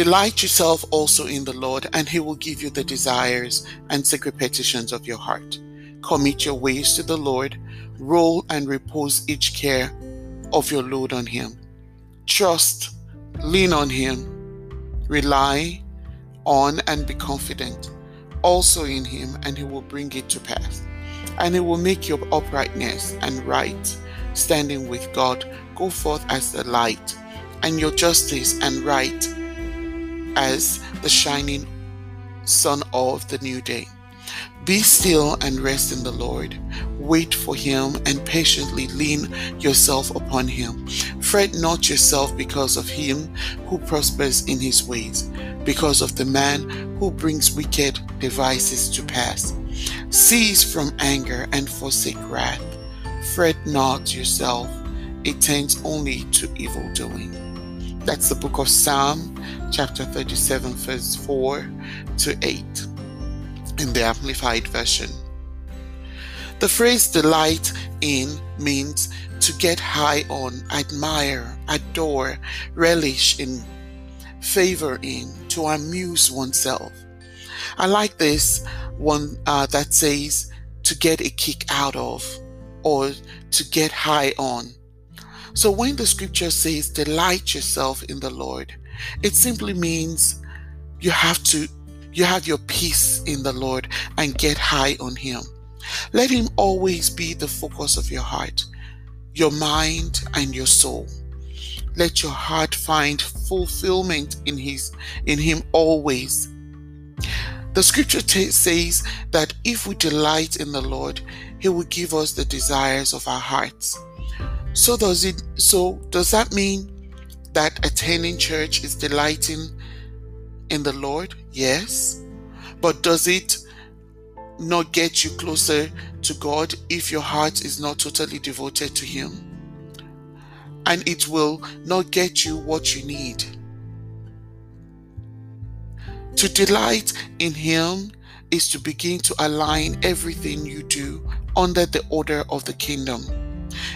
Delight yourself also in the Lord, and He will give you the desires and secret petitions of your heart. Commit your ways to the Lord, roll and repose each care of your load on Him. Trust, lean on Him, rely on and be confident also in Him, and He will bring it to pass. And He will make your uprightness and right standing with God go forth as the light, and your justice and right as the shining sun of the new day. Be still and rest in the Lord. Wait for him and patiently lean yourself upon him. Fret not yourself because of him who prospers in his ways, because of the man who brings wicked devices to pass. Cease from anger and forsake wrath. Fret not yourself, it tends only to evil doing. That's the book of Psalm, chapter 37, verse 4 to 8 in the Amplified Version. The phrase delight in means to get high on, admire, adore, relish in, favor in, to amuse oneself. I like this one uh, that says to get a kick out of or to get high on. So when the scripture says, delight yourself in the Lord, it simply means you have to, you have your peace in the Lord and get high on Him. Let Him always be the focus of your heart, your mind, and your soul. Let your heart find fulfillment in His, in Him always. The scripture t- says that if we delight in the Lord, He will give us the desires of our hearts. So does it so does that mean that attending church is delighting in the Lord? Yes. But does it not get you closer to God if your heart is not totally devoted to him? And it will not get you what you need. To delight in him is to begin to align everything you do under the order of the kingdom.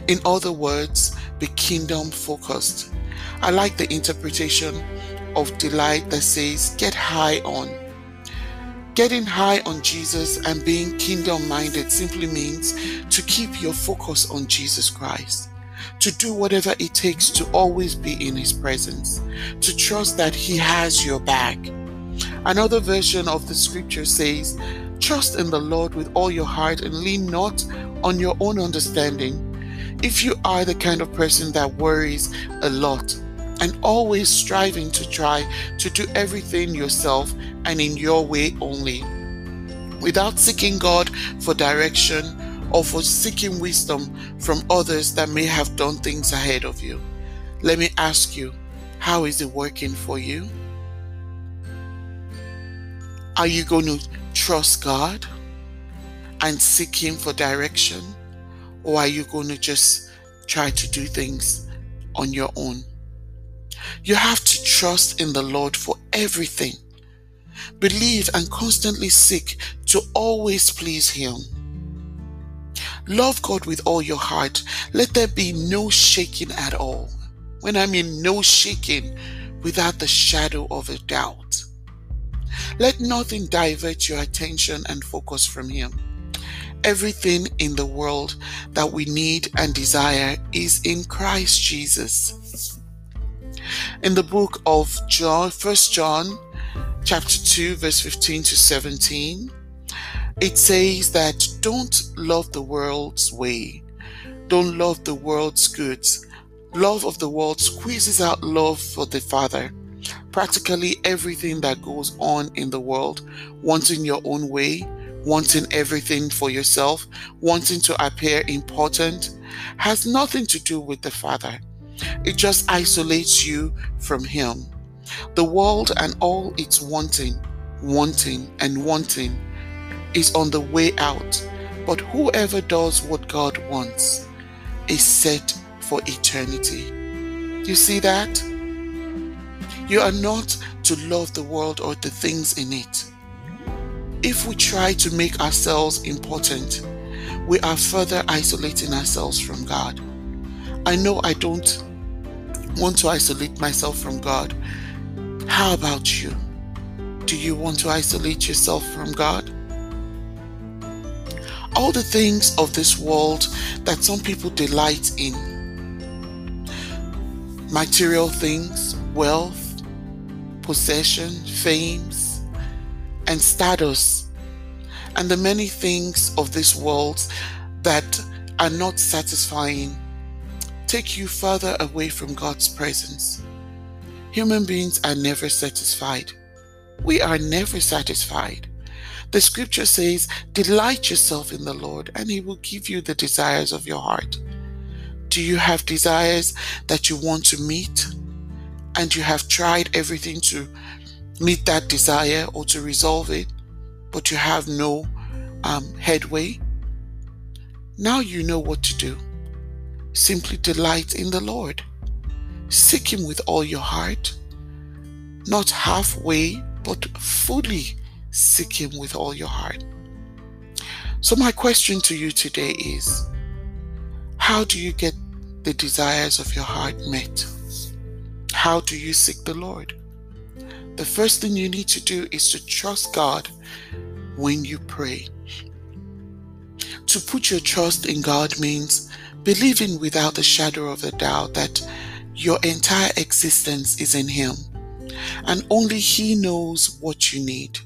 In other words, be kingdom focused. I like the interpretation of delight that says, get high on. Getting high on Jesus and being kingdom minded simply means to keep your focus on Jesus Christ, to do whatever it takes to always be in His presence, to trust that He has your back. Another version of the scripture says, Trust in the Lord with all your heart and lean not on your own understanding if you are the kind of person that worries a lot and always striving to try to do everything yourself and in your way only, without seeking God for direction or for seeking wisdom from others that may have done things ahead of you, let me ask you, how is it working for you? Are you going to trust God and seek Him for direction? Or are you going to just try to do things on your own? You have to trust in the Lord for everything. Believe and constantly seek to always please Him. Love God with all your heart. Let there be no shaking at all. When I mean no shaking, without the shadow of a doubt. Let nothing divert your attention and focus from Him everything in the world that we need and desire is in Christ Jesus. In the book of John, 1 John chapter 2 verse 15 to 17, it says that don't love the world's way. Don't love the world's goods. Love of the world squeezes out love for the Father. practically everything that goes on in the world, wanting your own way, wanting everything for yourself, wanting to appear important, has nothing to do with the Father. It just isolates you from Him. The world and all its wanting, wanting, and wanting is on the way out. But whoever does what God wants is set for eternity. You see that? You are not to love the world or the things in it. If we try to make ourselves important, we are further isolating ourselves from God. I know I don't want to isolate myself from God. How about you? Do you want to isolate yourself from God? All the things of this world that some people delight in material things, wealth, possession, fames, and status, and the many things of this world that are not satisfying take you further away from God's presence. Human beings are never satisfied. We are never satisfied. The scripture says, Delight yourself in the Lord, and he will give you the desires of your heart. Do you have desires that you want to meet? And you have tried everything to meet that desire or to resolve it, but you have no um, headway? Now you know what to do. Simply delight in the Lord. Seek Him with all your heart, not halfway, but fully seek Him with all your heart. So, my question to you today is How do you get the desires of your heart met? How do you seek the Lord? The first thing you need to do is to trust God when you pray. To put your trust in God means believing without the shadow of a doubt that your entire existence is in Him and only He knows what you need.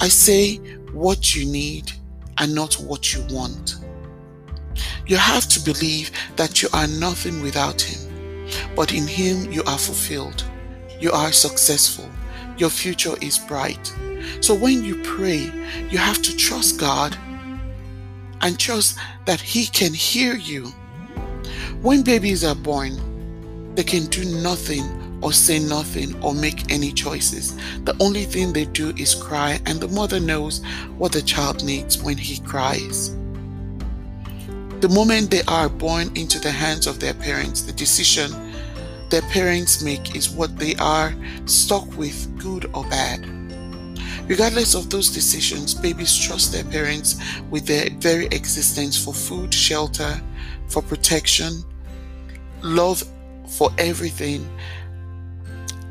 I say what you need and not what you want. You have to believe that you are nothing without Him, but in Him you are fulfilled, you are successful, your future is bright. So when you pray, you have to trust God and trust that He can hear you. When babies are born, they can do nothing or say nothing or make any choices. The only thing they do is cry, and the mother knows what the child needs when he cries. The moment they are born into the hands of their parents, the decision their parents make is what they are stuck with, good or bad. Regardless of those decisions, babies trust their parents with their very existence for food, shelter, for protection, love for everything,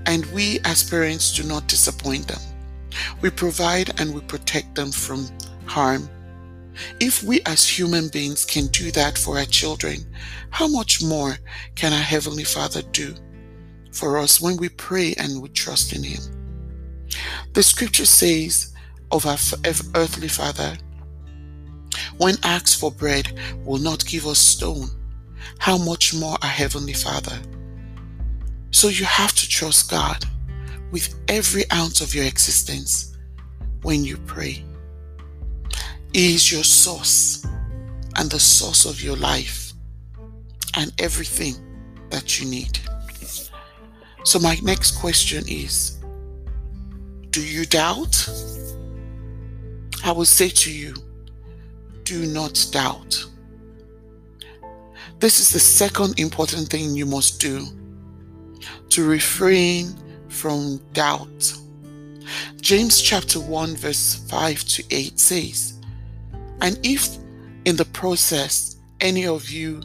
and we as parents do not disappoint them. We provide and we protect them from harm. If we as human beings can do that for our children, how much more can our Heavenly Father do for us when we pray and we trust in Him? The scripture says of our earthly Father, when asked for bread, will not give us stone. How much more our Heavenly Father? So you have to trust God with every ounce of your existence when you pray. Is your source and the source of your life and everything that you need. So, my next question is Do you doubt? I will say to you, do not doubt. This is the second important thing you must do to refrain from doubt. James chapter 1, verse 5 to 8 says, And if in the process any of you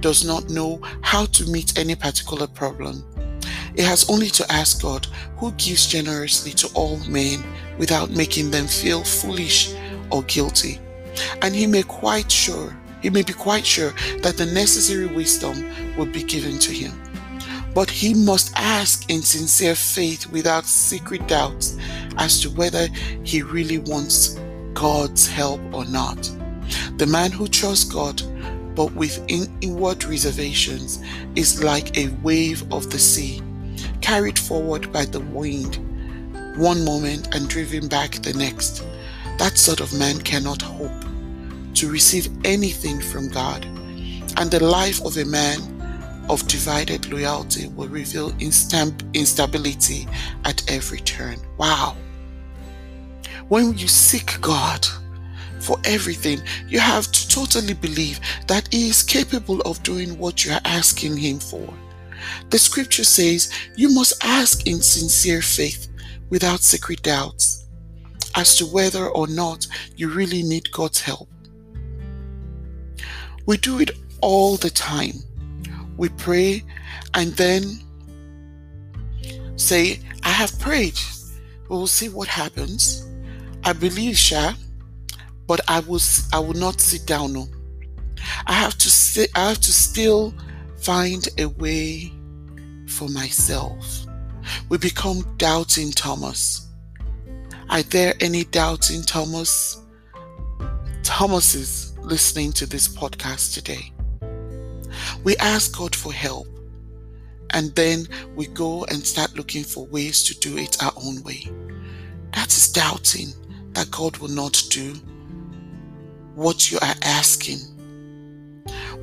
does not know how to meet any particular problem, it has only to ask God, who gives generously to all men without making them feel foolish or guilty. And he may quite sure, he may be quite sure that the necessary wisdom will be given to him. But he must ask in sincere faith without secret doubts as to whether he really wants God's help or not. The man who trusts God but with inward reservations is like a wave of the sea, carried forward by the wind one moment and driven back the next. That sort of man cannot hope to receive anything from God. And the life of a man of divided loyalty will reveal instability at every turn. Wow. When you seek God for everything, you have to totally believe that He is capable of doing what you are asking Him for. The scripture says you must ask in sincere faith without secret doubts as to whether or not you really need God's help. We do it all the time. We pray and then say, I have prayed. We will see what happens. I believe, Sha, but I will I will not sit down. No. I have to I have to still find a way for myself. We become doubting Thomas. Are there any doubting Thomas? Thomases listening to this podcast today. We ask God for help and then we go and start looking for ways to do it our own way. That is doubting that God will not do what you are asking.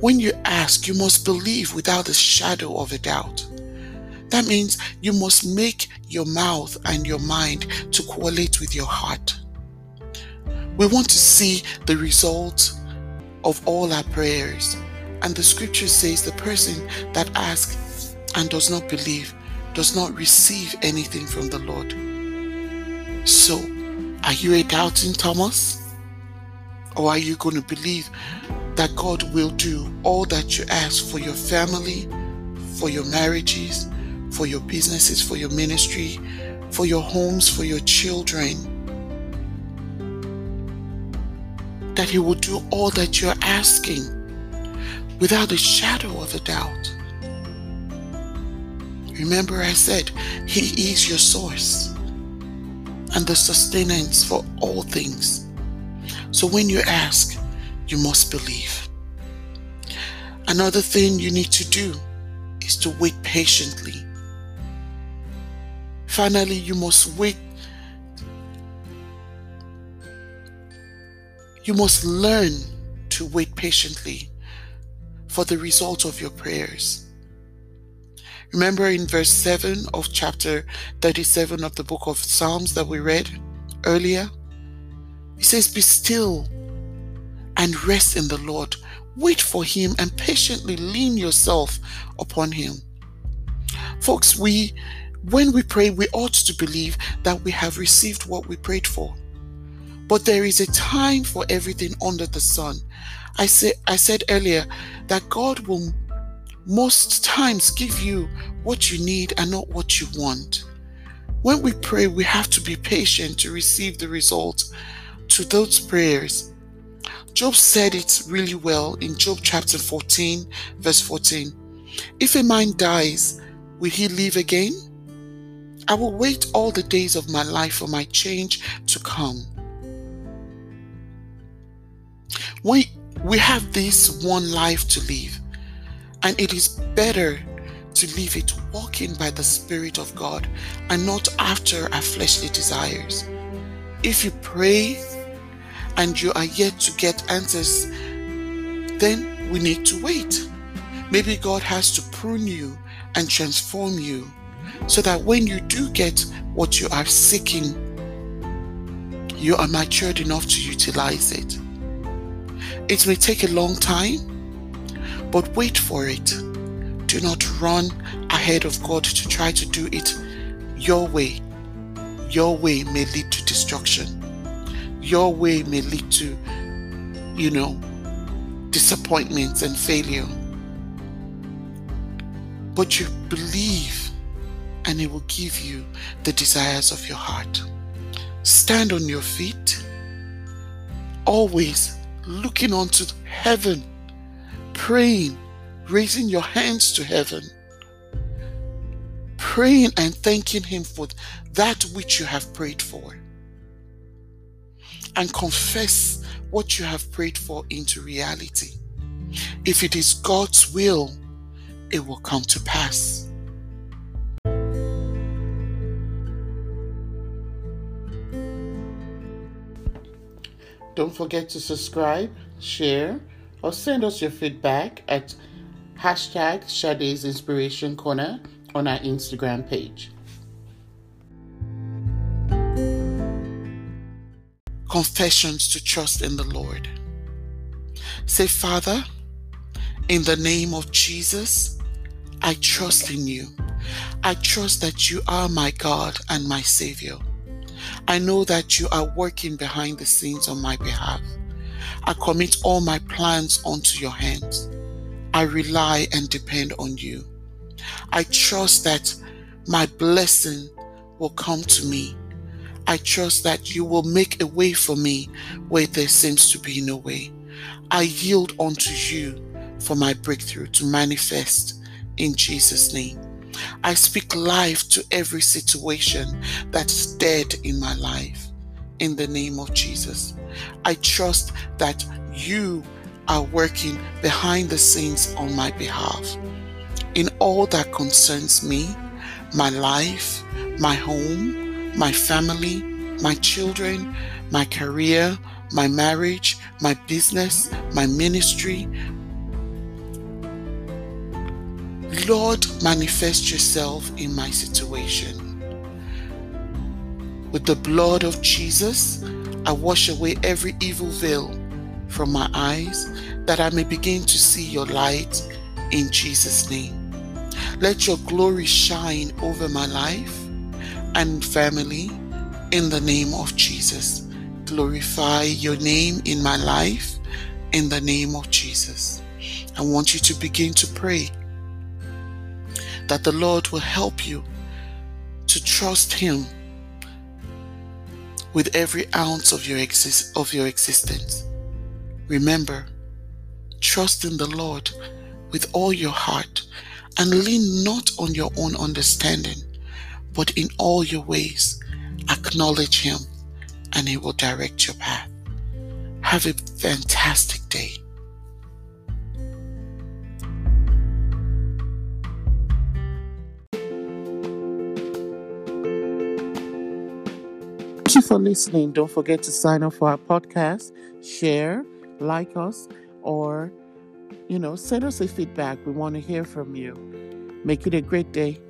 When you ask, you must believe without a shadow of a doubt. That means you must make your mouth and your mind to correlate with your heart. We want to see the result of all our prayers. And the scripture says the person that asks and does not believe does not receive anything from the Lord. So, are you a doubting Thomas? Or are you going to believe that God will do all that you ask for your family, for your marriages, for your businesses, for your ministry, for your homes, for your children? That He will do all that you're asking without a shadow of a doubt. Remember, I said, He is your source and the sustenance for all things. So when you ask, you must believe. Another thing you need to do is to wait patiently. Finally, you must wait. You must learn to wait patiently for the result of your prayers. Remember in verse 7 of chapter 37 of the book of Psalms that we read earlier? He says, Be still and rest in the Lord. Wait for Him and patiently lean yourself upon Him. Folks, we when we pray, we ought to believe that we have received what we prayed for. But there is a time for everything under the sun. I say I said earlier that God will most times give you what you need and not what you want. When we pray, we have to be patient to receive the result to those prayers. Job said it really well in Job chapter 14, verse 14. If a man dies, will he live again? I will wait all the days of my life for my change to come. We, we have this one life to live. And it is better to live it walking by the Spirit of God and not after our fleshly desires. If you pray and you are yet to get answers, then we need to wait. Maybe God has to prune you and transform you so that when you do get what you are seeking, you are matured enough to utilize it. It may take a long time, but wait for it. Do not run ahead of God to try to do it your way. Your way may lead to destruction. Your way may lead to, you know, disappointments and failure. But you believe, and He will give you the desires of your heart. Stand on your feet, always looking unto heaven praying, raising your hands to heaven, praying and thanking Him for that which you have prayed for, and confess what you have prayed for into reality. If it is God's will, it will come to pass. Don't forget to subscribe, share, or send us your feedback at hashtag Sade's Inspiration Corner on our Instagram page. Confessions to trust in the Lord. Say, Father, in the name of Jesus, I trust in you. I trust that you are my God and my Savior. I know that you are working behind the scenes on my behalf. I commit all my plans onto your hands. I rely and depend on you. I trust that my blessing will come to me. I trust that you will make a way for me where there seems to be no way. I yield unto you for my breakthrough to manifest in Jesus' name. I speak life to every situation that's dead in my life in the name of Jesus. I trust that you are working behind the scenes on my behalf. In all that concerns me, my life, my home, my family, my children, my career, my marriage, my business, my ministry, Lord, manifest yourself in my situation. With the blood of Jesus, I wash away every evil veil from my eyes that I may begin to see your light in Jesus' name. Let your glory shine over my life and family in the name of Jesus. Glorify your name in my life in the name of Jesus. I want you to begin to pray that the Lord will help you to trust Him with every ounce of your, exist- of your existence. Remember, trust in the Lord with all your heart and lean not on your own understanding, but in all your ways acknowledge Him and He will direct your path. Have a fantastic day. Thank you for listening. Don't forget to sign up for our podcast, share, like us, or, you know, send us a feedback. We want to hear from you. Make it a great day.